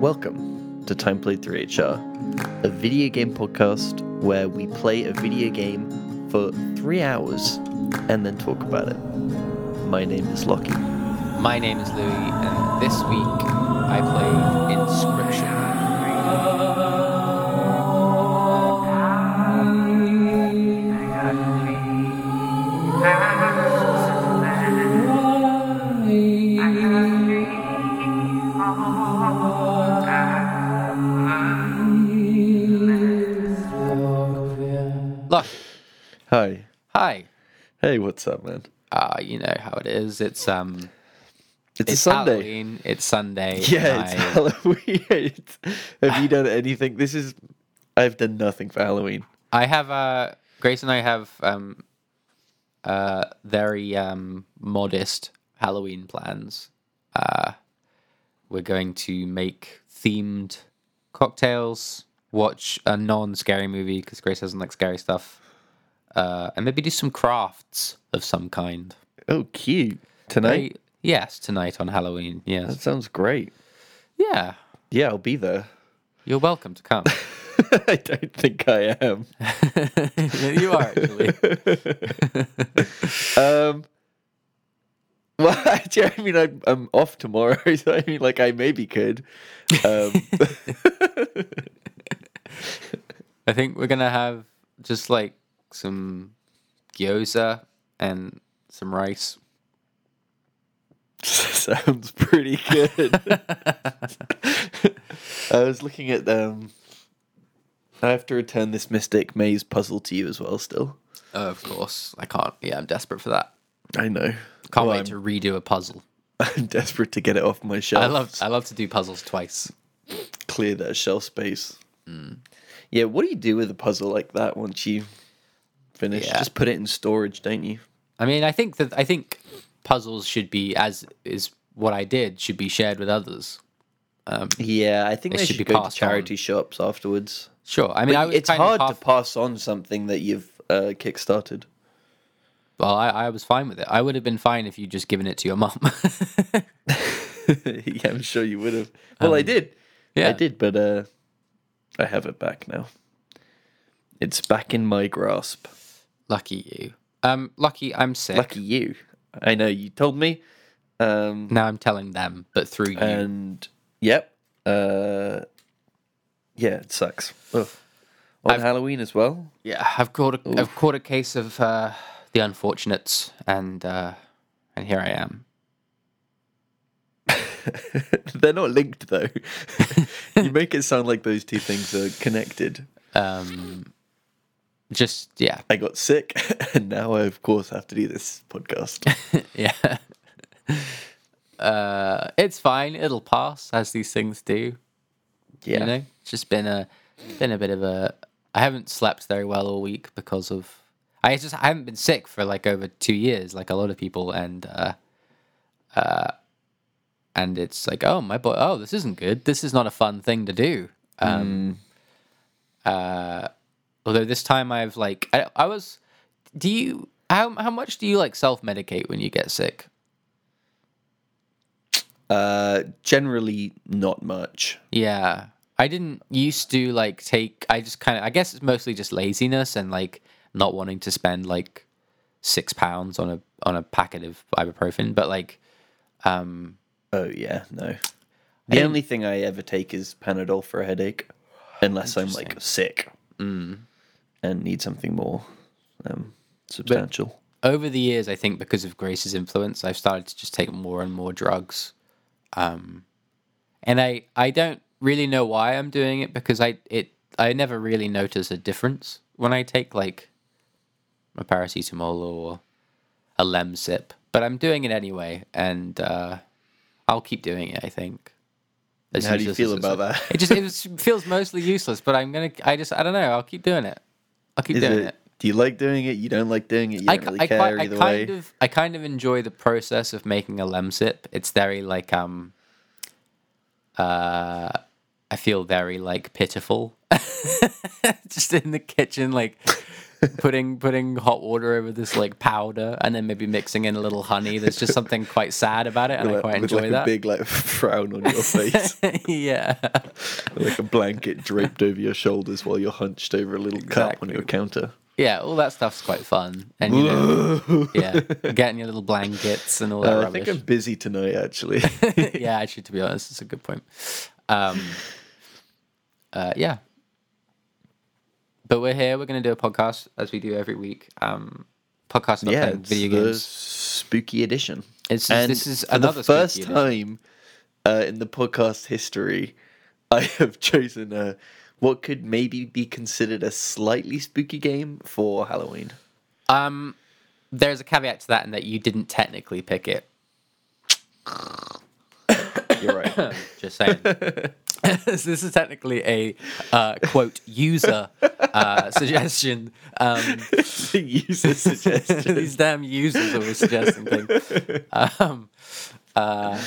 Welcome to Time Played 3HR, a video game podcast where we play a video game for three hours and then talk about it. My name is Lockie. My name is Louis, and this week I played Inscryption. Hey, what's up, man? Uh, you know how it is. It's um, It's, it's a Sunday. Halloween. It's Sunday. Yeah, it's I- Halloween. It's- Have you done anything? This is. I've done nothing for Halloween. I have uh Grace and I have um uh very um modest Halloween plans. Uh we're going to make themed cocktails, watch a non-scary movie because Grace doesn't like scary stuff. Uh and maybe do some crafts of some kind. Oh, cute. Tonight? Yes, tonight on Halloween. Yeah. That sounds great. Yeah. Yeah, I'll be there. You're welcome to come. I don't think I am. you are actually. Um. Well, actually, I mean, I'm, I'm off tomorrow, so I mean, like, I maybe could. Um, I think we're gonna have just like some gyoza and some rice. sounds pretty good. I was looking at them. I have to return this Mystic Maze puzzle to you as well. Still, Oh, of course, I can't. Yeah, I'm desperate for that. I know. Can't Well, wait to redo a puzzle. I'm, I'm desperate to get it off my shelf. I love I love to do puzzles twice. clear that shelf space. Mm. Yeah, what do you do with a puzzle like that once you finish? Yeah. Just put it in storage, don't you? I mean, I think that I think puzzles should be as is what I did should be shared with others. Um, Yeah, I think They they should should be go to charity shops afterwards. sure. I mean, I it's hard to pass on something that you've uh, kickstarted. Well, I, I was fine with it. I would have been fine if you'd just given it to your mum. yeah, I'm sure you would have. Well, I did. Um, yeah. I did, but uh, I have it back now. It's back in my grasp. Lucky you. Um, lucky I'm sick. Lucky you. I know you told me. Um, Now I'm telling them, but through you. and yep uh yeah it sucks Ugh. on I've- halloween as well Yeah, I've caught a, I've caught a case of uh, the unfortunates, and uh, and here I am. they're not linked though you make it sound like those two things are connected Um, just yeah, i got sick and now i of course have to do this podcast yeah. uh, it's fine. It'll pass, as these things do. yeah You know, it's just been a been a bit of a. I haven't slept very well all week because of. I just I haven't been sick for like over two years, like a lot of people, and uh, uh, and it's like, oh my boy, oh this isn't good. This is not a fun thing to do. Um, uh, although this time I've like I, I was. Do you how how much do you like self medicate when you get sick? uh generally not much Yeah. I didn't used to like take I just kind of I guess it's mostly just laziness and like not wanting to spend like 6 pounds on a on a packet of ibuprofen, but like um oh yeah no the only thing i ever take is panadol for a headache unless i'm like sick Mm. And need something more um substantial over the years I think because of Grace's influence, I've started to just take more and more drugs. Um and I I don't really know why I'm doing it because I it I never really notice a difference when I take like a paracetamol or a Lemsip, but I'm doing it anyway, and uh, I'll keep doing it. I think. As How do you feel about that? It just it feels mostly useless, but I'm gonna. I just I don't know. I'll keep doing it. I'll keep Is doing it, it. Do you like doing it? You don't like doing it? You I, don't really I, care I either kind way. of I kind of enjoy the process of making a Lemsip. It's very like um uh I feel very like pitiful. Just in the kitchen like putting putting hot water over this like powder and then maybe mixing in a little honey. There's just something quite sad about it, and I quite with enjoy like that. a big like frown on your face, yeah, like a blanket draped over your shoulders while you're hunched over a little cup on your counter. yeah, all that stuff's quite fun, and you know, yeah, getting your little blankets and all that Uh, I think I'm busy tonight, actually. yeah, actually, to be honest, it's a good point. Um, uh, yeah. But we're here. We're going to do a podcast as we do every week. Um, podcast about yeah, video games. spooky edition. It's And this is for another the first time uh, in the podcast history, I have chosen uh, what could maybe be considered a slightly spooky game for Halloween. Um, there's a caveat to that in that you didn't technically pick it. You're right. Just saying. this is technically a uh, quote user uh, suggestion. Um, User suggestion. these damn users always suggesting things. Um, uh,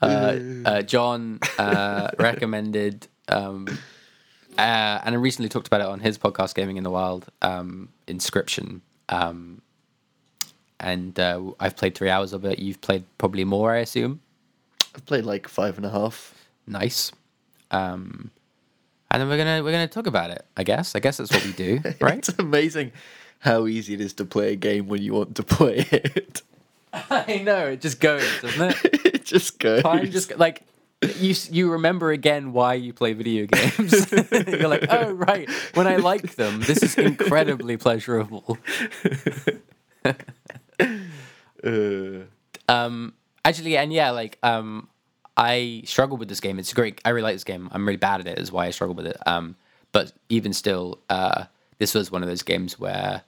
uh, uh, John uh, recommended, um, uh, and I recently talked about it on his podcast, Gaming in the Wild, um, Inscryption. Um, and uh, I've played three hours of it. You've played probably more, I assume. I've played like five and a half. Nice. Um, and then we're gonna we're gonna talk about it. I guess. I guess that's what we do, right? It's amazing how easy it is to play a game when you want to play it. I know it just goes, doesn't it? it just goes. Time just like you you remember again why you play video games. You're like, oh right, when I like them, this is incredibly pleasurable. Uh, Um, actually, and yeah, like um, I struggle with this game. It's great. I really like this game. I'm really bad at it. Is why I struggle with it. Um, but even still, uh, this was one of those games where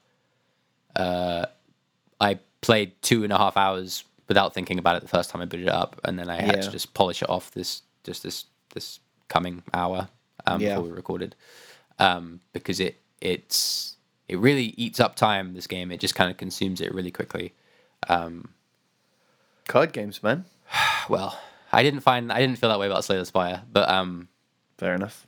uh, I played two and a half hours without thinking about it the first time I booted it up, and then I had to just polish it off this just this this coming hour um, Yeah. before we recorded um, because it it's it really eats up time. This game it just kind of consumes it really quickly. card games, man. Well, I didn't find I didn't feel that way about Slay the Spire, but um, Fair enough.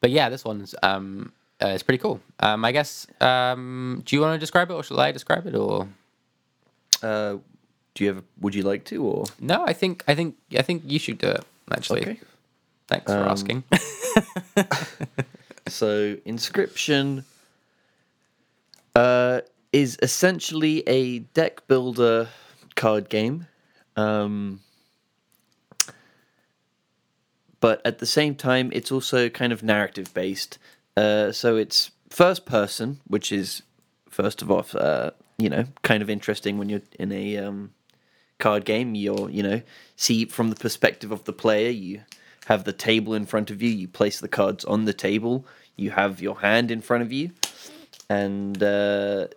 but yeah, this one's um, uh, it's pretty cool. Um, I guess um, do you want to describe it or shall I describe it or Uh, do you ever? Would you like to? Or no? I think I think I think you should do it actually. okay. Thanks for Um, asking. So inscryption uh, is essentially a deck builder card game, um, but at the same time, it's also kind of narrative based. Uh, so it's first person, which is first of all, uh, you know, kind of interesting when you're in a um, card game. You're, you know, see from the perspective of the player. You have the table in front of you. You place the cards on the table. You have your hand in front of you, and uh,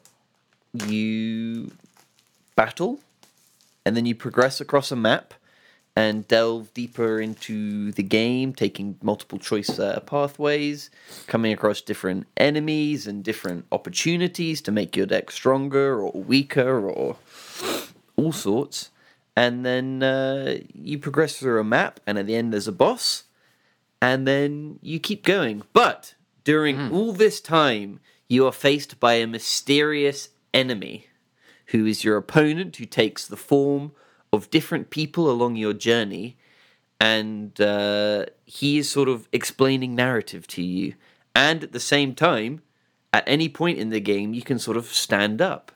you battle, and then you progress across a map and delve deeper into the game, taking multiple choice uh, pathways, coming across different enemies and different opportunities to make your deck stronger or weaker or all sorts. And then uh, you progress through a map, and at the end there's a boss, and then you keep going. But during all this time, you are faced by a mysterious enemy who is your opponent who takes the form of different people along your journey and uh, he is sort of explaining narrative to you. And at the same time at any point in the game you can sort of stand up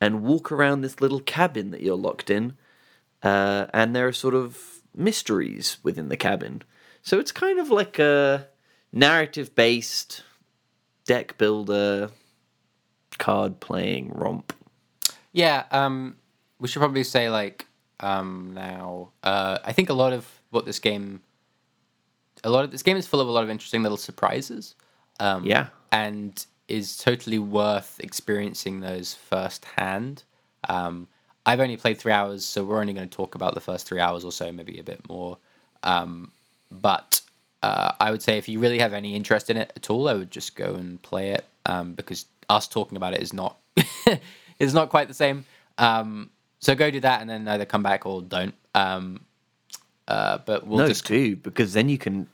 and walk around this little cabin that you're locked in uh, and there are sort of mysteries within the cabin. So it's kind of like a narrative based deck builder card playing romp. Yeah, um, we should probably say like um, now. Uh, I think a lot of what this game, a lot of this game is full of a lot of interesting little surprises. Um, Yeah. and is totally worth experiencing those firsthand. Um, I've only played three hours, so we're only going to talk about the first three hours or so, maybe a bit more. Um, but uh, I would say if you really have any interest in it at all, I would just go and play it um, because us talking about it is not is not quite the same. Um, so go do that and then either come back or don't. Um, uh, but we'll no, just do because then you can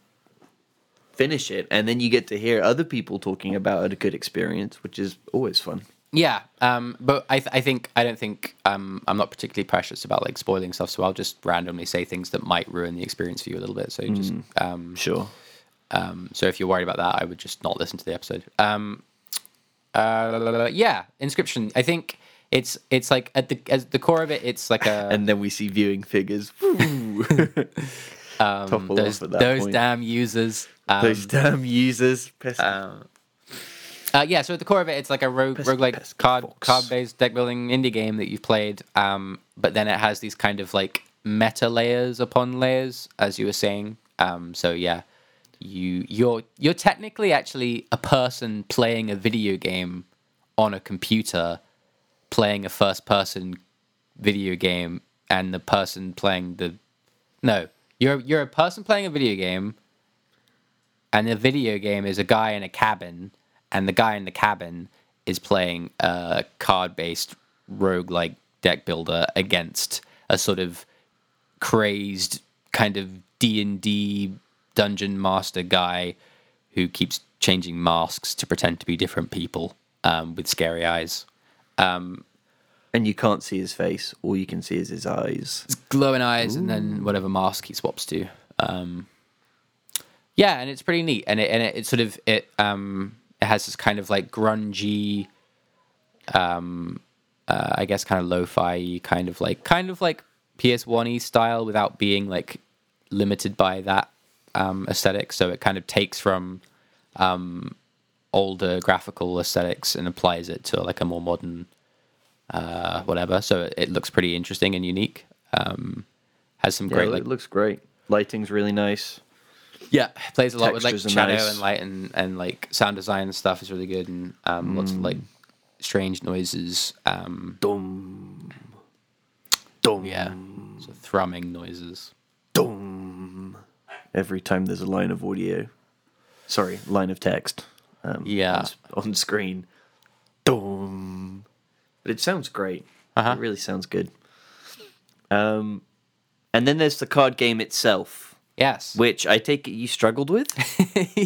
finish it, and then you get to hear other people talking about a good experience, which is always fun. Yeah, um, but I, th- I think I don't think um, I'm not particularly precious about like spoiling stuff, so I'll just randomly say things that might ruin the experience for you a little bit. So just um, Sure. um, so if you're worried about that, I would just not listen to the episode. Um, uh, yeah, Inscryption. I think it's it's like at the at the core of it, it's like a And then we see viewing figures. Woo. Topple those off at that those point. damn users. Um, Those damn users. Pest- uh, yeah, so at the core of it, it's like a rogue, Pes- roguelike Pesca card Fox. card based deck building indie game that you've played. Um, but then it has these kind of like meta layers upon layers, as you were saying. Um, so yeah, you you're you're technically actually a person playing a video game on a computer, playing a first person video game, and the person playing the no, you're you're a person playing a video game and the video game is a guy in a cabin, and the guy in the cabin is playing a card-based roguelike deck builder against a sort of crazed kind of D&D dungeon master guy who keeps changing masks to pretend to be different people um, with scary eyes. And you can't see his face. All you can see is his eyes. glowing eyes and then whatever mask he swaps to. Um, yeah, and it's pretty neat, and it and it, it sort of it um it has this kind of like grungy, um, uh, I guess kind of lo-fi kind of like kind of like PS One y style without being like limited by that um, aesthetic. So it kind of takes from um, older graphical aesthetics and applies it to like a more modern uh, whatever. So it, it looks pretty interesting and unique. Um, has some Yeah, great it looks great. Lighting's really nice. yeah plays a lot with like shadow nice. and light and, and like sound design and stuff is really good and um, lots of like Mm. strange noises. Um, Dum. Dum. yeah, so thrumming noises. Dum. Every time there's a line of audio. Sorry, line of text. Um, Yeah. On, on screen. Dum. But it sounds great. Uh-huh. It really sounds good. Um, and then there's the card game itself, Yes. which I take it you struggled with.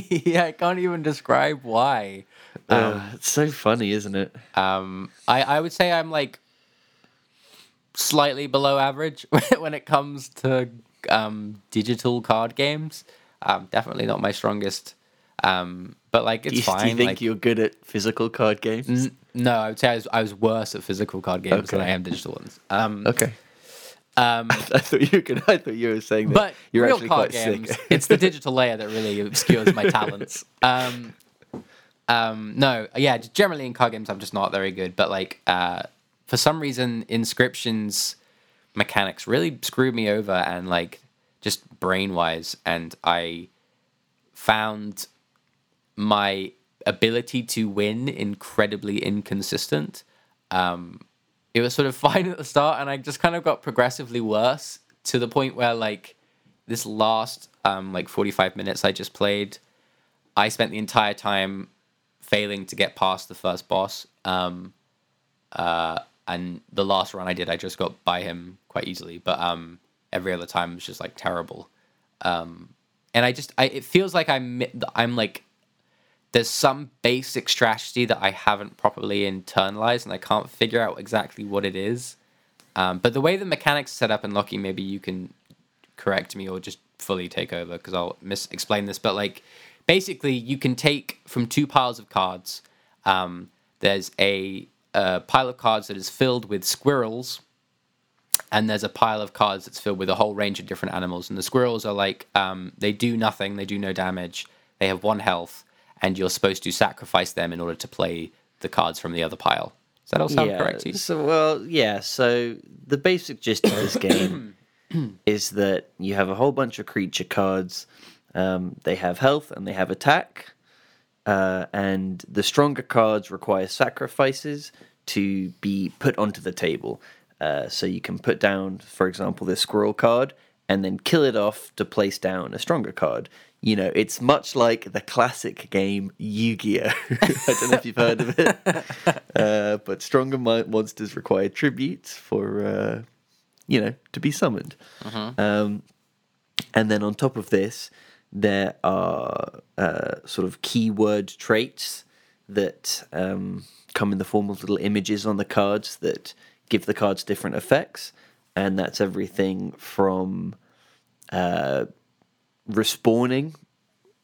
yeah, I can't even describe why. Uh, it's so funny, isn't it? Um, I, I would say I'm like slightly below average when it comes to um, digital card games. Um, definitely not my strongest. Um, but like it's Do you, fine. do you think like, you're good at physical card games? N- no, I would say I was, I was worse at physical card games than I am digital ones. Um, Okay. um, I thought you were good. I thought you were saying that but you're real actually card quite games, sick. it's the digital layer that really obscures my talents. Um, um, no, yeah, generally in card games, I'm just not very good. But like, uh, for some reason, inscryptions mechanics really screwed me over, and like, just brain wise, and I found my ability to win incredibly inconsistent. Um, it was sort of fine at the start, and I just kind of got progressively worse to the point where like this last um, like forty five minutes I just played, I spent the entire time failing to get past the first boss. Um, uh, and the last run I did, I just got by him quite easily, but um, every other time was just like terrible. Um, and I just, I it feels like I'm I'm like there's some basic strategy that I haven't properly internalized, and I can't figure out exactly what it is. Um, but the way the mechanics set up in Loki, maybe you can correct me or just fully take over because I'll mis explain this. But like, basically, you can take from two piles of cards. Um, there's a, a pile of cards that is filled with squirrels, and there's a pile of cards that's filled with a whole range of different animals. And the squirrels are like, um, they do nothing, they do no damage, they have one health, and you're supposed to sacrifice them in order to play the cards from the other pile. Does that all sound correct to you? So well, yeah. So the basic gist of this game is that you have a whole bunch of creature cards. Um, they have health and they have attack, uh, and the stronger cards require sacrifices to be put onto the table. Uh, so you can put down, for example, this squirrel card, and then kill it off to place down a stronger card. You know, it's much like the classic game Yu-Gi-Oh. I don't know if you've heard of it. Uh, but stronger monsters require tributes for, uh, you know, to be summoned. Um, and then on top of this, there are uh, sort of keyword traits that um, come in the form of little images on the cards that give the cards different effects, and that's everything from uh, respawning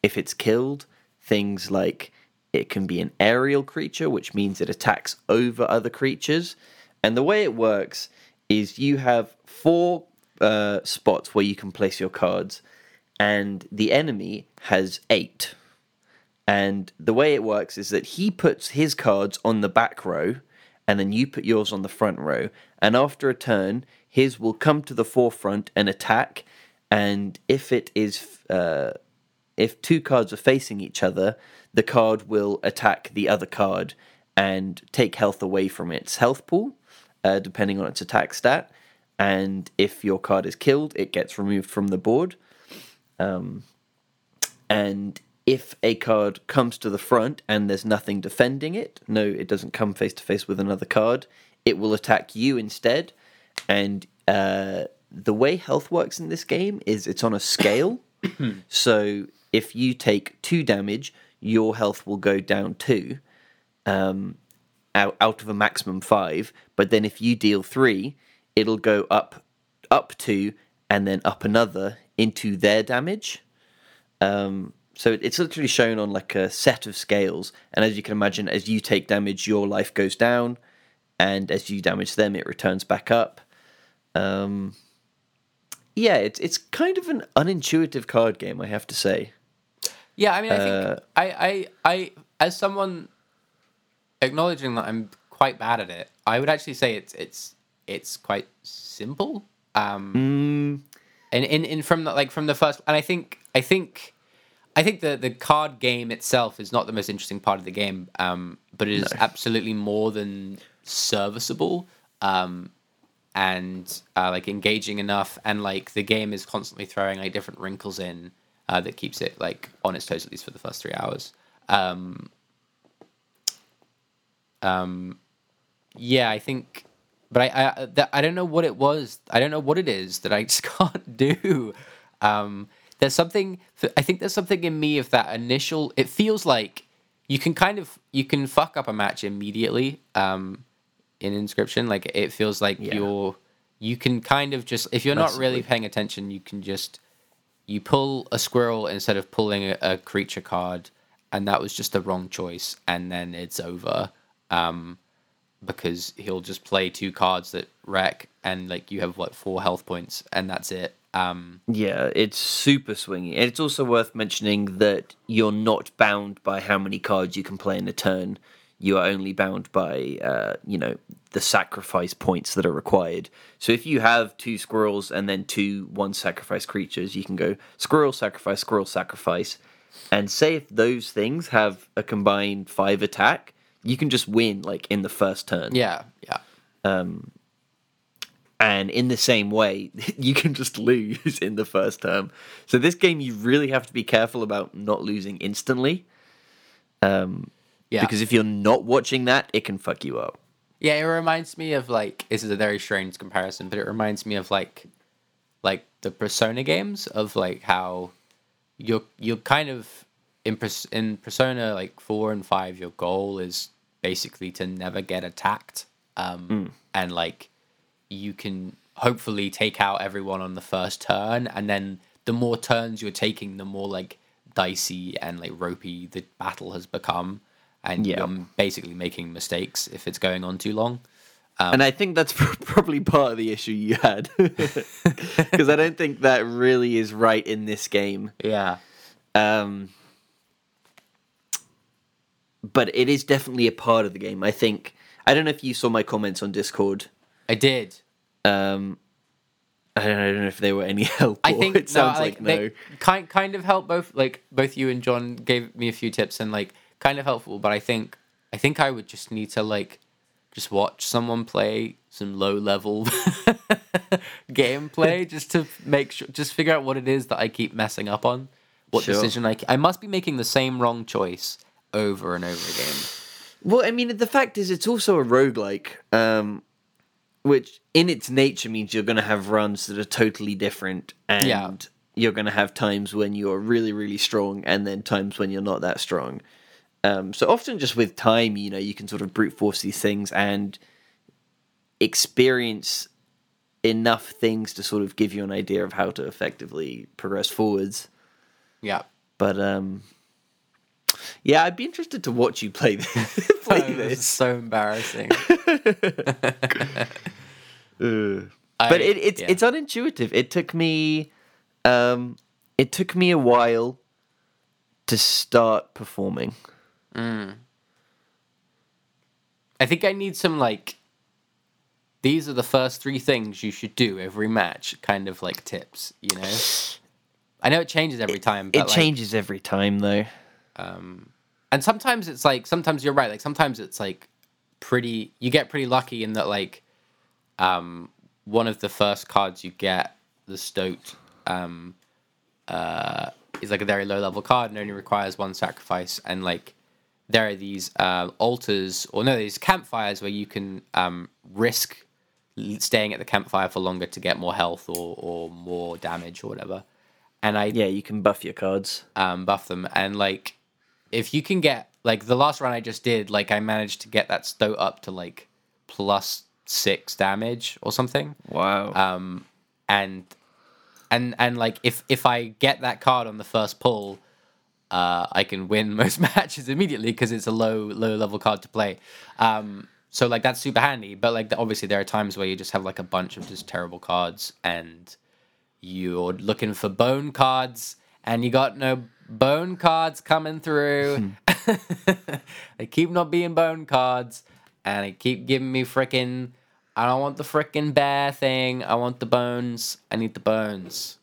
if it's killed, things like it can be an aerial creature, which means it attacks over other creatures. And the way it works is you have four uh, spots where you can place your cards, and the enemy has eight. And the way it works is that he puts his cards on the back row, and then you put yours on the front row. And after a turn, his will come to the forefront and attack. And if it is, uh, if two cards are facing each other, the card will attack the other card and take health away from its health pool, uh, depending on its attack stat. And if your card is killed, it gets removed from the board. Um, and if a card comes to the front and there's nothing defending it, no, it doesn't come face to face with another card, it will attack you instead. And uh, the way health works in this game is it's on a scale. so if you take two damage, your health will go down two um, out, out of a maximum five. But then if you deal three, it'll go up up two and then up another into their damage. Um, so it's literally shown on like a set of scales, and as you can imagine, as you take damage, your life goes down, and as you damage them, it returns back up. Um, yeah, it's it's kind of an unintuitive card game, I have to say. Yeah, I mean, I think I, I, I, as someone acknowledging that I'm quite bad at it, I would actually say it's it's it's quite simple. Um, Mm, and in, in from the, like from the first, and I think I think I think the the card game itself is not the most interesting part of the game, um, but it is absolutely more than serviceable. Um, and uh, like engaging enough, and like the game is constantly throwing like different wrinkles in uh, that keeps it like on its toes at least for the first three hours. Um, um, yeah, I think, but I I that, I don't know what it was. I don't know what it is that I just can't do. Um, there's something. I think there's something in me of that initial. It feels like you can kind of you can fuck up a match immediately. Um, in inscryption, like it feels like Yeah. you're you can kind of just if you're not really paying attention, you can just you pull a squirrel instead of pulling a, a creature card, and that was just the wrong choice, and then it's over. Um, because he'll just play two cards that wreck, and like you have what four health points, and that's it. Um, yeah, it's super swingy. And it's also worth mentioning that you're not bound by how many cards you can play in a turn. You are only bound by, uh, you know, the sacrifice points that are required. So if you have two squirrels and then two one sacrifice creatures, you can go squirrel sacrifice, squirrel sacrifice, and say if those things have a combined five attack, you can just win like in the first turn. yeah, yeah, and in the same way you can just lose in the first term so this game you really have to be careful about not losing instantly um, yeah. because if you're not watching that it can fuck you up Yeah, it reminds me of like this is a very strange comparison, but it reminds me of like like the Persona games of like how you're you're kind of in in Persona like 4 and 5 your goal is basically to never get attacked. Um and like you can hopefully take out everyone on the first turn and then the more turns you're taking the more like dicey and like ropey the battle has become and Yeah. you're basically making mistakes if it's going on too long. and i think that's probably part of the issue you had because i don't think that really is right in this game Yeah. um, but it is definitely a part of the game i think i don't know if you saw my comments on discord I did. um, I don't, I don't know if they were any help. I think it sounds no, like, they no. kind kind of helped both like both you and John gave me a few tips and like kind of helpful, but I think I think I would just need to like just watch someone play some low level gameplay just to make sure just figure out what it is that I keep messing up on. What Sure. decision I I must be making the same wrong choice over and over again. Well, I mean, the fact is, it's also a roguelike, um, which in its nature means you're going to have runs that are totally different, and Yeah. you're going to have times when you're really really strong and then times when you're not that strong. Um, so often just with time, you know, you can sort of brute force these things and experience enough things to sort of give you an idea of how to effectively progress forwards. Yeah. But um, yeah, I'd be interested to watch you play this. play Oh, this. It's so embarrassing. Uh, I- but it, it's yeah. it's unintuitive. It took me, um, it took me a while to start performing. I think I need some like. These are the first three things you should do every match, kind of like tips. You know. I know it changes every time. But It like, changes every time, though. and sometimes it's like sometimes you're right like sometimes it's like pretty you get pretty lucky in that like um one of the first cards you get the stoat um uh is like a very low level card and only requires one sacrifice and like there are these uh, altars or no these campfires where you can um risk staying at the campfire for longer to get more health or or more damage or whatever and i Yeah, you can buff your cards. um, buff them. And like, if you can get like the last run I just did, like I managed to get that stoat up to like plus six damage or something. Wow. Um, and and and like if if I get that card on the first pull, uh, I can win most matches immediately because it's a low low level card to play. Um, so like that's super handy. But like obviously there are times where you just have like a bunch of just terrible cards and you're looking for bone cards and you got no bone cards coming through. they keep not being bone cards and they keep giving me frickin' I don't want the frickin' bear thing. I want the bones. I need the bones.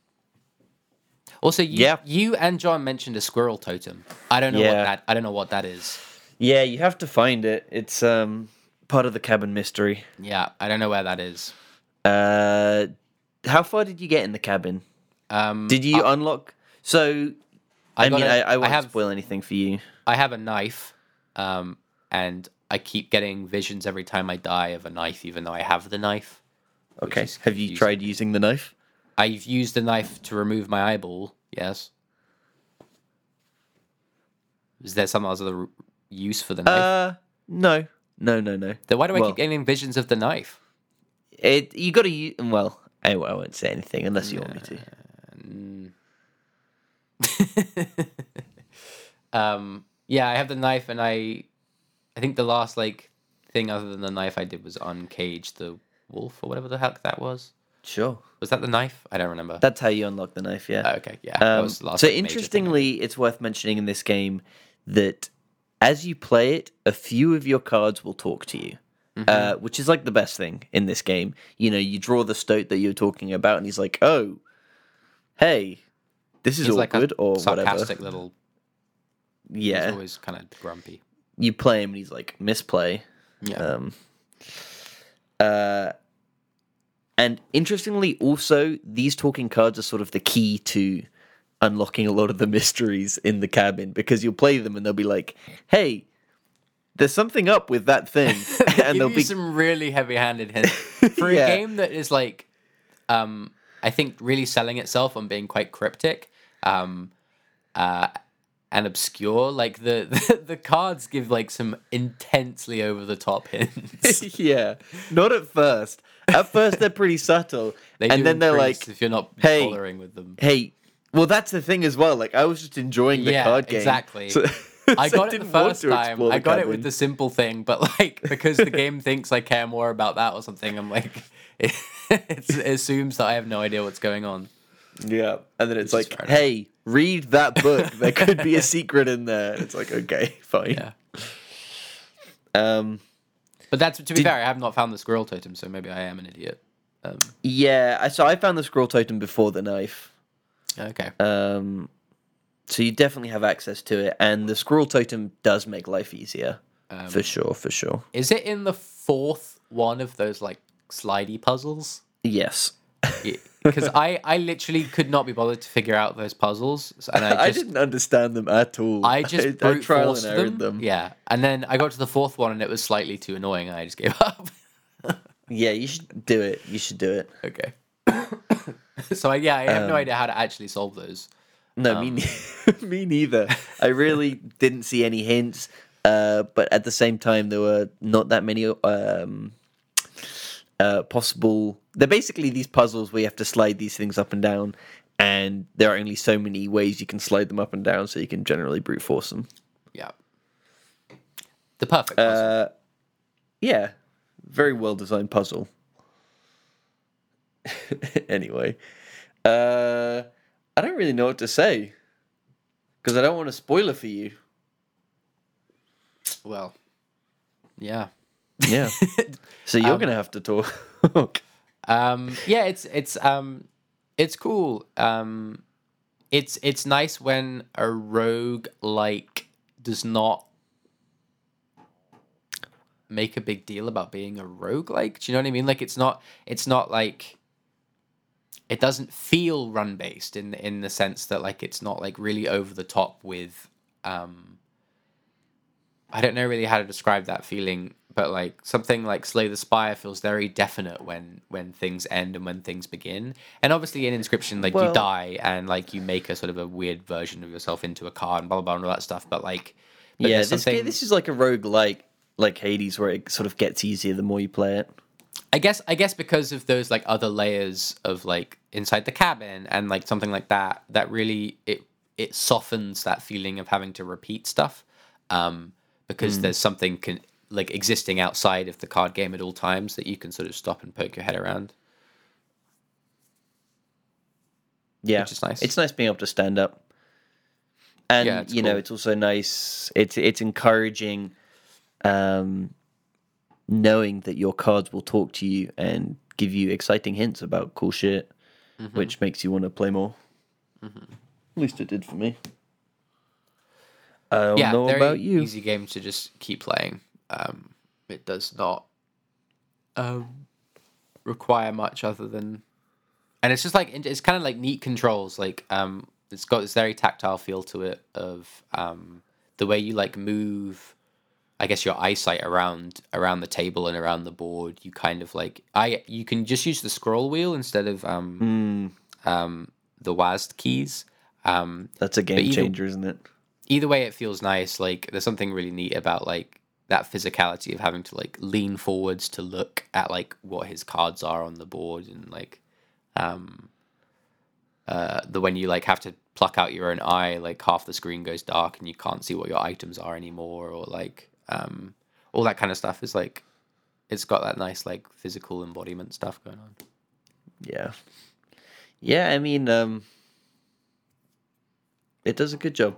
Also, you, Yeah. you and John mentioned a squirrel totem. I don't know what that. I don't know what that is. yeah, you have to find it. It's um part of the cabin mystery. Yeah, I don't know where that is. Uh, how far did you get in the cabin? Um, Did you unlock? So, I, mean, gotta- I, I won't have spoil anything for you. I have a knife, um, and I keep getting visions every time I die of a knife, even though I have the knife. Okay. Have you confusing. tried using the knife? I've used the knife to remove my eyeball. Yes. Is there some other use for the knife? Uh, no, no, no, no. then why do I well- keep getting visions of the knife? It you got to use. Well, I, I won't say anything unless you want me to. um, yeah, I have the knife, and I, I think the last like thing other than the knife I did was uncage the wolf or whatever the heck that was. Sure. Was that the knife? I don't remember. That's how you unlock the knife. Yeah. Oh, okay, yeah. Um, was the last, so like, major thing interestingly, it's worth mentioning in this game that as you play it, a few of your cards will talk to you, Mm-hmm. uh, which is like the best thing in this game. You know, you draw the stoat that you're talking about, and he's like, "Oh, hey, this is He's all like good," a or sarcastic whatever. little. Yeah, He's always kind of grumpy. you play him, and he's like, "Misplay." Yeah. Um, uh, and interestingly, also, these talking cards are sort of the key to unlocking a lot of the mysteries in the cabin because you'll play them and they'll be like, hey, there's something up with that thing. And they'll you be. some really heavy-handed hints for Yeah. a game that is like, um, I think really selling itself on being quite cryptic, um, uh, and obscure. Like the, the the cards give like some intensely over the top hints. yeah, not at first. At first, they're pretty subtle. They and then they're like, if you're not "Hey, bothering with them. hey, well, that's the thing as well. Like, I was just enjoying the Yeah, card game. exactly. So- I got it the first time. I got it with the simple thing, but like because the game thinks I care more about that or something, I'm like, it, it assumes that I have no idea what's going on. Yeah, and then it's Which like, hey, read that book. There could be a secret in there. It's like, okay, fine. Yeah. Um, But that's to be fair, I have not found the squirrel totem, so maybe I am an idiot. Um, yeah. I- So I found the squirrel totem before the knife. okay. Um, so you definitely have access to it, and the squirrel totem does make life easier, Um, for sure, for sure. Is it in the fourth one of those like slidey puzzles? Yes, Because I, I literally could not be bothered to figure out those puzzles, and I I, didn't understand them at all. I just I, brute trial forced and them. them. Yeah, and then I got to the fourth one, and it was slightly too annoying, and I just gave up. yeah. You should do it. You should do it. okay. so I, yeah, I have no Um, idea how to actually solve those. No, me, ne- me neither. I really didn't see any hints, uh, but at the same time, there were not that many um, uh, possible. They're basically these puzzles where you have to slide these things up and down, and there are only so many ways you can slide them up and down, so you can generally brute force them. Yeah. The perfect. puzzle. Uh, yeah, very well designed puzzle. anyway, uh, I don't really know what to say because I don't want to spoil it for you. well, yeah. Yeah, so you're Um, gonna have to talk. Um, yeah, it's it's um, it's cool. Um, it's it's nice when a rogue like does not make a big deal about being a rogue like do you know what i mean like it's not it's not like it doesn't feel run based in in the sense that like it's not like really over the top with um i don't know really how to describe that feeling but like something like slay the spire feels very definite when when things end and when things begin and obviously in inscryption like you die and like you make a sort of a weird version of yourself into a card and blah blah blah and all that stuff but like but yeah, this ga- this is like a rogue like like Hades, where it sort of gets easier the more you play it. I guess I guess because of those like other layers of like inside the cabin and like something like that that really it it softens that feeling of having to repeat stuff um because there's something can like existing outside of the card game at all times that you can sort of stop and poke your head around. Yeah, Which is nice. It's nice being able to stand up, and Yeah, you know, it's also nice. It's it's encouraging, um, knowing that your cards will talk to you and give you exciting hints about cool shit, Mm-hmm. which makes you want to play more. At least it did for me. I don't yeah, know about you. easy game to just keep playing. Um, it does not um, require much other than, and it's just like it's kind of like neat controls. Like um, it's got this very tactile feel to it of um, the way you like move. I guess your eyesight around around the table and around the board. You kind of like I you can just use the scroll wheel instead of um, Mm, um, the WASD keys. Um, that's a game either- changer, isn't it? either way it feels nice like there's something really neat about like that physicality of having to like lean forwards to look at like what his cards are on the board and like um uh the when you like have to pluck out your own eye like half the screen goes dark and you can't see what your items are anymore or like um all that kind of stuff is like it's got that nice like physical embodiment stuff going on Yeah. Yeah, I mean, um, it does a good job.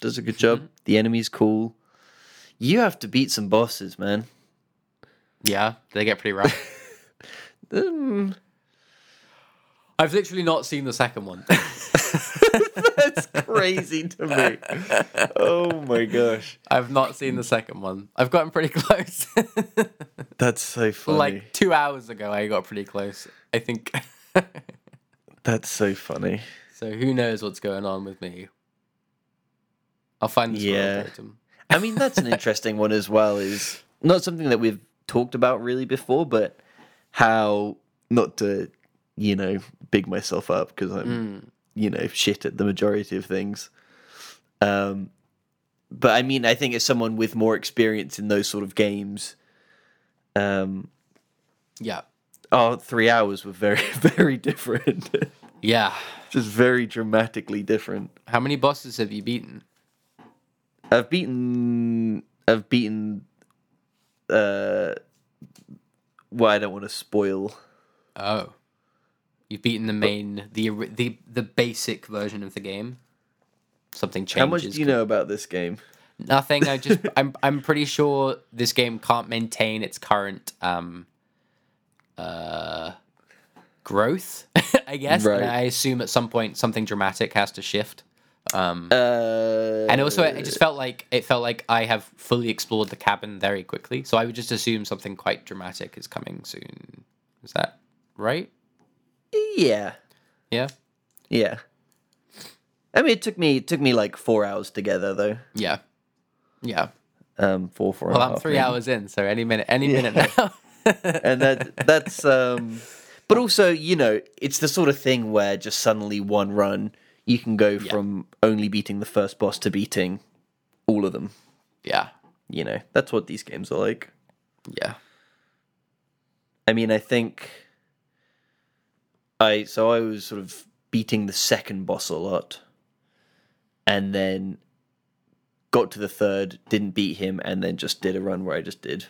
Does a good job. The enemy's cool. You have to beat some bosses, man. yeah they get pretty rough Um, i've literally not seen the second one that's crazy to me. Oh my gosh. I've not seen the second one. I've gotten pretty close. That's so funny. like two hours ago, I got pretty close. I think. That's so funny. so who knows what's going on with me? I'll find the scroll Yeah. totem. I mean, that's an interesting one as well. Is not something that we've talked about really before, but how not to, you know, big myself up because I'm, you know, shit at the majority of things. Um, but I mean, I think as someone with more experience in those sort of games, um, Yeah. our three hours were very, very different. Yeah. Just very dramatically different. How many bosses have you beaten? I've beaten. I've beaten. Uh, well, I don't want to spoil. Oh. You've beaten the main, the the the basic version of the game. Something changes. How much do you know about this game? Nothing. I just I'm I'm pretty sure this game can't maintain its current um uh growth, I guess. Right. And I assume at some point something dramatic has to shift. Um Uh, and also it just felt like it felt like I have fully explored the cabin very quickly. So I would just assume something quite dramatic is coming soon. Is that right? yeah, Yeah. yeah. I mean, it took me it took me like four hours together though. Yeah. Yeah. Um, four four. Well, I'm three maybe. hours in, so any minute any minute now. and that that's um. But also, you know, it's the sort of thing where just suddenly one run you can go from only beating the first boss to beating all of them. Yeah. You know, that's what these games are like. Yeah. I mean, I think I so I was sort of beating the second boss a lot, and then got to the third, didn't beat him, and then just did a run where I just did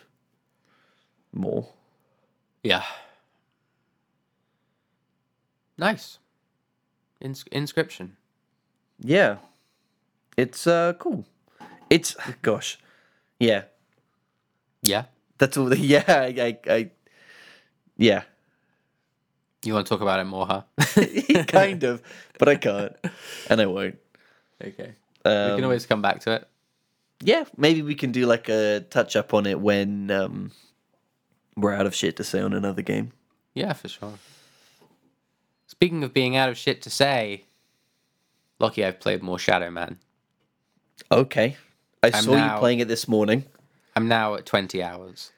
more. Yeah. Nice. Ins- inscryption. Yeah, it's uh cool. It's gosh, yeah. Yeah. That's all. The, yeah, I, I, I yeah, You want to talk about it more, huh? kind of, but I can't, and I won't. okay. Um, we can always come back to it. yeah, maybe we can do like a touch up on it when um, we're out of shit to say on another game. Yeah, for sure. Speaking of being out of shit to say, lucky I've played more Shadow Man. Okay, I I'm saw now- you playing it this morning. I'm now at 20 hours.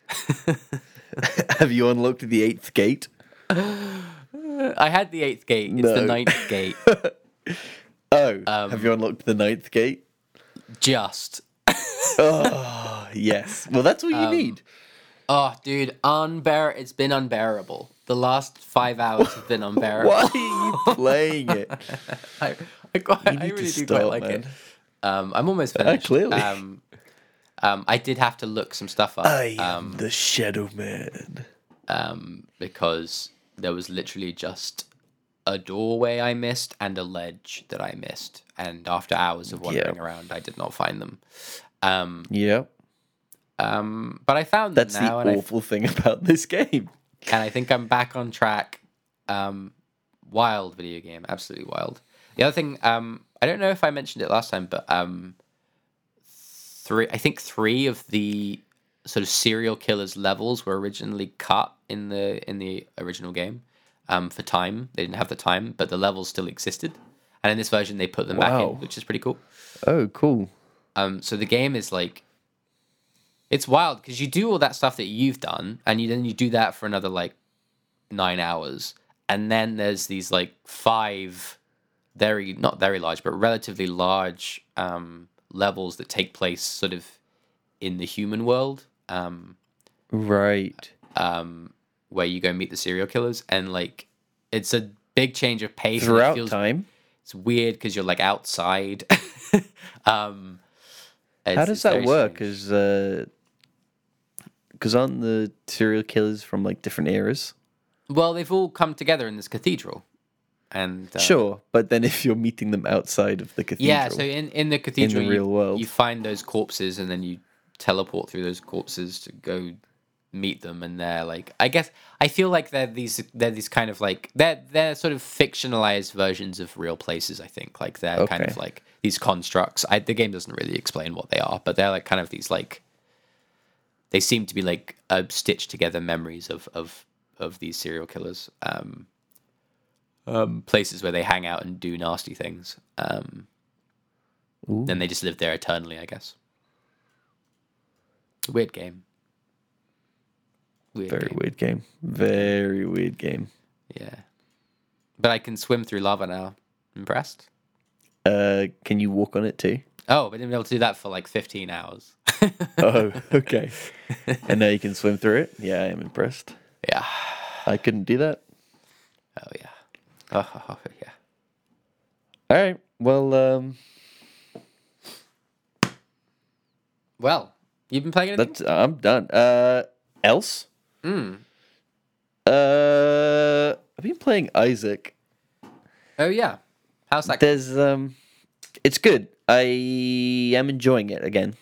Have you unlocked the eighth gate? I had the eighth gate. It's the No. ninth gate. Oh, Um, have you unlocked the ninth gate? Just. Oh, yes. Well, that's all you Um, need. Oh, dude, unbear. It's been unbearable. The last five hours have been unbearable. Why are you playing it? I, I, quite, You I really to do quite stop, like it. Um, I'm almost finished. clearly. Um, um, I did have to look some stuff up. I am um, the Shadow Man. um, because there was literally just a doorway I missed and a ledge that I missed. And after hours of wandering Yeah. around, I did not find them. Um, Yep. um, but I found That's them now, the and I, awful thing about this game. And I think I'm back on track. Um, wild video game, absolutely wild. The other thing, um, I don't know if I mentioned it last time, but um, three, I think three of the sort of serial killers levels were originally cut in the in the original game um, for time. They didn't have the time, but the levels still existed. And in this version, they put them back in, which is pretty cool. Oh, cool. Um, so the game is like, it's wild because you do all that stuff that you've done, and you then you do that for another like nine hours, and then there's these like five very not very large but relatively large um, levels that take place sort of in the human world, um, Right. um, where you go meet the serial killers, and like it's a big change of pace. Throughout feels time. it's weird because you're like outside. um, How does that work? Is uh, because aren't the serial killers from like different eras? Well, they've all come together in this cathedral, and uh, Sure, but then if you're meeting them outside of the cathedral, yeah. So in in the cathedral, in you, real world. you find those corpses, and then you teleport through those corpses to go meet them, and they're like, I guess I feel like they're these they're these kind of like they're they're sort of fictionalized versions of real places. I think like they're kind of like these constructs. I, the game doesn't really explain what they are, but they're like kind of these like they seem to be like uh, stitched together memories of of of these serial killers. Um, um, places where they hang out and do nasty things. Um, then they just live there eternally, I guess. Weird game. Weird very game. weird game. Very weird game. Yeah. But I can swim through lava now. Impressed? Uh, can you walk on it too? Oh, but I didn't be able to do that for like 15 hours. Oh, okay. and now you can swim through it. Yeah, I am impressed. yeah. I couldn't do that. Oh, yeah. Oh, oh, yeah. All right. Well, um, Well, you've been playing anything? that's I'm done. Uh, else? Mm. Uh, I've been playing Isaac. Oh, yeah. How's that? There's um, it's good. I am enjoying it again.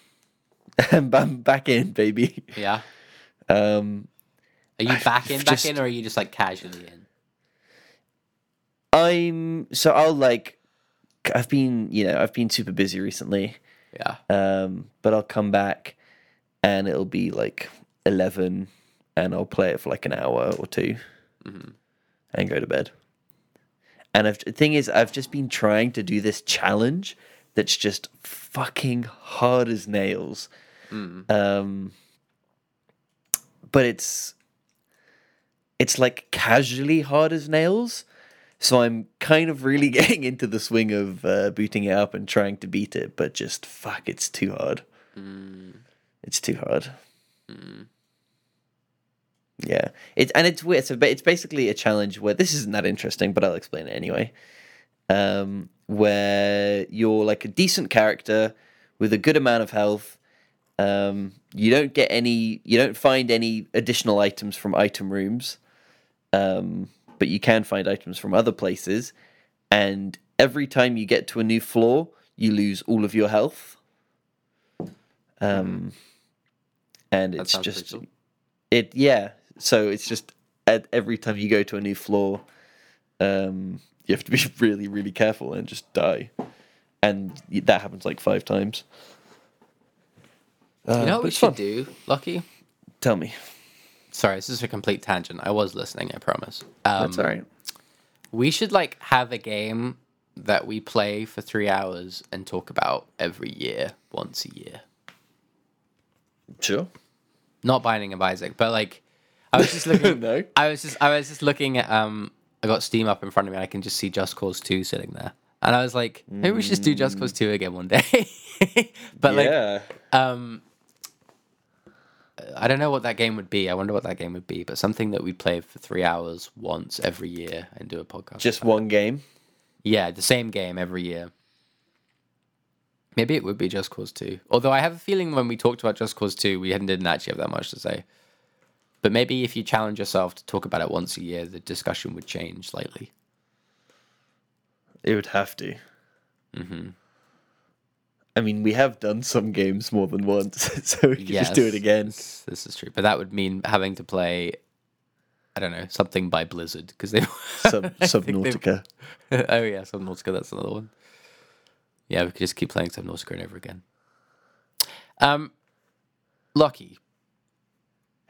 I'm back in, baby. yeah. Um, Are you back in, I've back just- in, or are you just like casually in? I'm so I'll like. I've been, you know, I've been super busy recently. Yeah. Um, but I'll come back, and it'll be like eleven, and I'll play it for like an hour or 2 and go to bed. And I've, the thing is, I've just been trying to do this challenge that's just fucking hard as nails. Um, but it's it's like casually hard as nails. So I'm kind of really getting into the swing of uh, booting it up and trying to beat it, but just fuck, it's too hard. It's too hard. Yeah, it's and it's weird. So ba- it's basically a challenge where this isn't that interesting, but I'll explain it anyway. Um, where you're like a decent character with a good amount of health. Um, you don't get any, you don't find any additional items from item rooms, um, but you can find items from other places. And every time you get to a new floor, you lose all of your health. Um, and it's just cool. it yeah so it's just at every time you go to a new floor um you have to be really really careful and just die and that happens like five times Uh, you know what we should fun. do, Lucky? tell me Sorry, this is a complete tangent. I was listening, I promise. Um, that's all right We should like have a game that we play for three hours and talk about every year, once a year. sure Not Binding of Isaac, but like I was just looking. No. I was just I was just looking at um. I got Steam up in front of me. and I can just see Just Cause Two sitting there, and I was like, maybe we should just do Just Cause Two again one day. but like, yeah um, I don't know what that game would be. I wonder what that game would be. But something that we play for three hours once every year and do a podcast. just one game Yeah, the same game every year. Maybe it would be Just Cause 2. Although I have a feeling when we talked about Just Cause 2, we hadn't- didn't actually have that much to say. But maybe if you challenge yourself to talk about it once a year, the discussion would change slightly. it would have to mm-hmm. i mean we have done some games more than once so we could just do it again This, this is true. But that would mean having to play, I don't know, something by Blizzard. Because they. Sub subnautica oh, yeah, Subnautica. That's another one. Yeah, we could just keep playing Subnautica over again. Um, Lucky,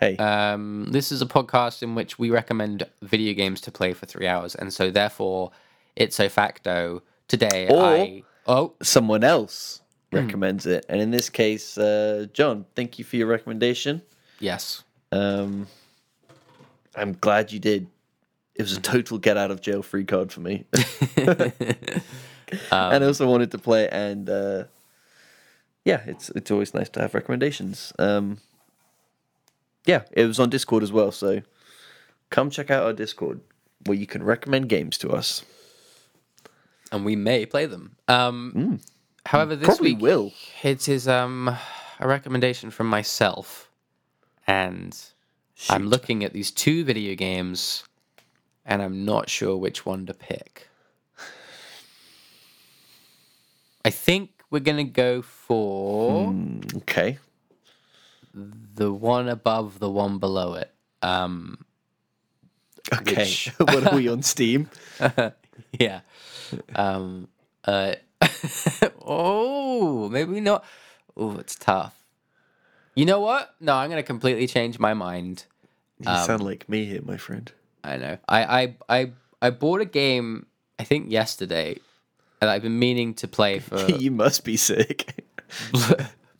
hey. Um, this is a podcast in which we recommend video games to play for three hours, and so therefore, ipso facto, today Or- I oh. someone else recommends it. And in this case uh john thank you for your recommendation. Yes, Um, I'm glad you did. It was a total get out of jail free card for me. and I also wanted to play, and uh, yeah, it's it's always nice to have recommendations. Um, yeah, it was on Discord as well, so come check out our Discord where you can recommend games to us. and we may play them. Um, however, this Mm. Probably week will. it is um a recommendation from myself, and I'm looking at these two video games, and I'm not sure which one to pick. I think we're gonna go for Okay. The one above the one below it. Um, Okay. Which- what are we on Steam? yeah. Um, uh, oh, maybe not. Oh, it's tough. You know what? No, I'm gonna completely change my mind. You sound like me here, my friend. I know. I I I I bought a game. I think yesterday, and I've been meaning to play for you must be sick.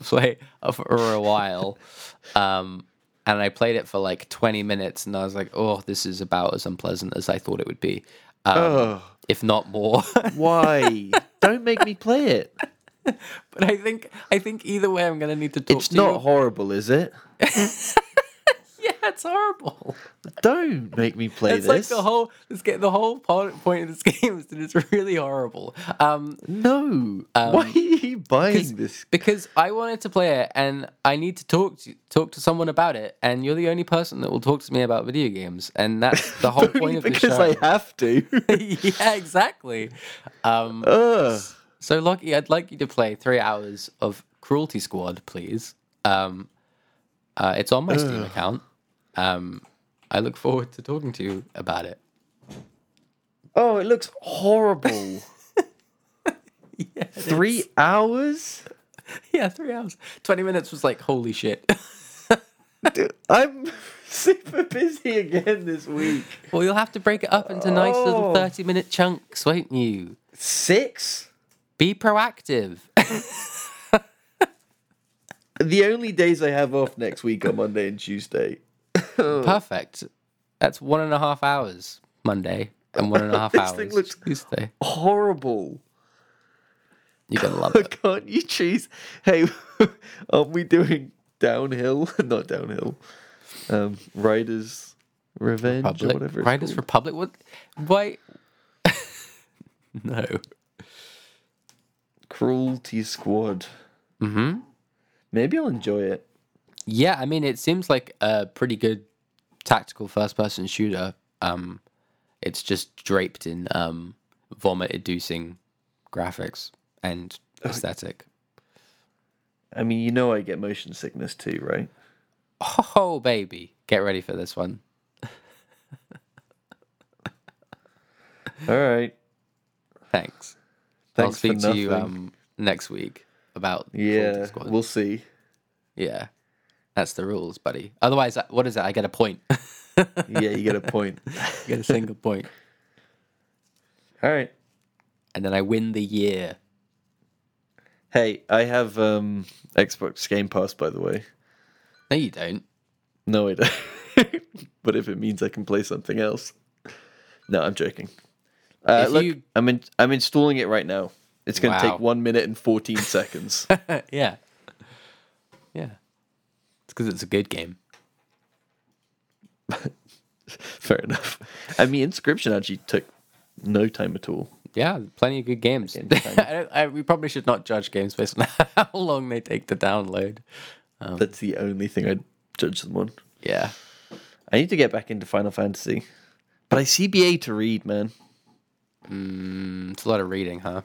play for a while. Um, and I played it for like 20 minutes, and I was like, "Oh, this is about as unpleasant as I thought it would be, um, oh, if not more." why? Don't make me play it. but I think I think either way, I'm gonna need to talk It's to not you. horrible, is it? It's horrible. Don't make me play It's like this. the whole this game, the whole point of this game is that it's really horrible. Um, No. Why are you buying this? because I wanted to play it, and I need to talk to talk to someone about it, and you're the only person that will talk to me about video games, and that's the whole point of the show. because. I have to. yeah, exactly. Um, Ugh. so, Lockie, I'd like you to play three hours of Cruelty Squad, please. Um, uh, it's on my Steam account. Um, I look forward to talking to you about it. Oh, it looks horrible. Yeah, Three hours? yeah, three hours. Twenty minutes was like holy shit. Dude, I'm super busy again this week. well, you'll have to break it up into nice little Oh. thirty-minute chunks, won't you? Six? Be proactive. The only days I have off next week are Monday and Tuesday. Perfect. That's one and a half hours Monday and one and a half hours thing looks- Tuesday. Horrible. You're gonna love it. Can't you choose? Hey, aren't we doing downhill? Not downhill. Um, Riders Revenge or Republic. whatever. It's Riders called. Republic. What? Why? no. Cruelty Squad. Hmm. Maybe I'll enjoy it. Yeah, I mean, it seems like a pretty good tactical first-person shooter. Um, it's just draped in um, vomit-inducing graphics and aesthetic. I mean, you know, I get motion sickness too, right? Oh, baby, get ready for this one. All right. Thanks. I'll Thanks for speak to you um, next week about Yeah, Squad. we'll see. Yeah, that's the rules, buddy. Otherwise, uh, what is it? I get a point. Yeah, you get a point. I get a single point, All right. and then I win the year. Hey, I have um Xbox Game Pass, by the way. No, you don't. No, I don't. but if it means I can play something else, no, I'm joking. Uh, look, you- I'm in, I'm installing it right now. It's going to Wow. take one minute and fourteen seconds. yeah, yeah. It's because it's a good game. Fair enough. I mean, Inscryption actually took no time at all. Yeah, plenty of good games. I don't, I, we probably should not judge games based on how long they take to download. That's the only thing I'd judge them on. Yeah. I need to get back into Final Fantasy, but I CBA to read, man. Mm, it's a lot of reading, huh?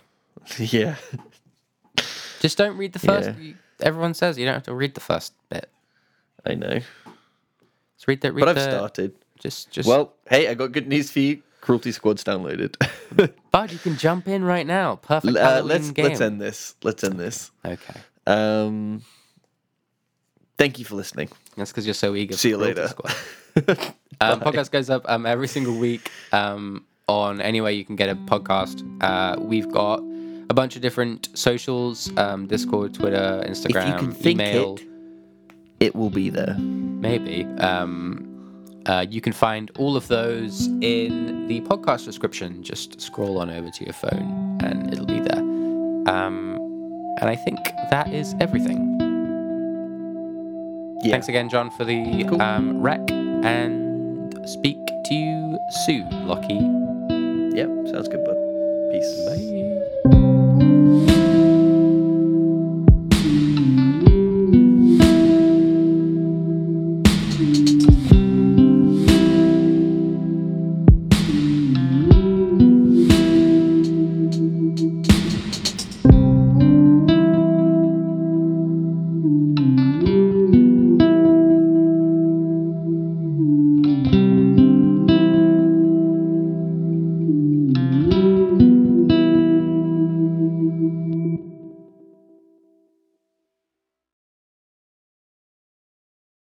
yeah, Just don't read the first. Yeah. Everyone says you don't have to read the first bit. I know, Just read that. Read but I've the, started. Just, just. Well, hey, I got good news for you. Cruelty Squad's downloaded. Bud, you can jump in right now. Perfect uh, let's game. let's end this. Let's end this. Okay, Um, thank you for listening. that's because you're so eager. See you Cruelty later. Squad. Um, podcast goes up um, every single week um, on any way you can get a podcast. Uh, we've got a bunch of different socials: um, Discord, Twitter, Instagram, if you can think email. it, it will be there. Maybe. Um, uh, you can find all of those in the podcast description. Just scroll on over to your phone and it'll be there. Um, and I think that is everything. Yeah. Thanks again, John, for the Cool. um, rec. And speak to you soon, Lockie. Yep. Sounds good, bud. Peace. Bye.